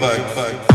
bug. bug.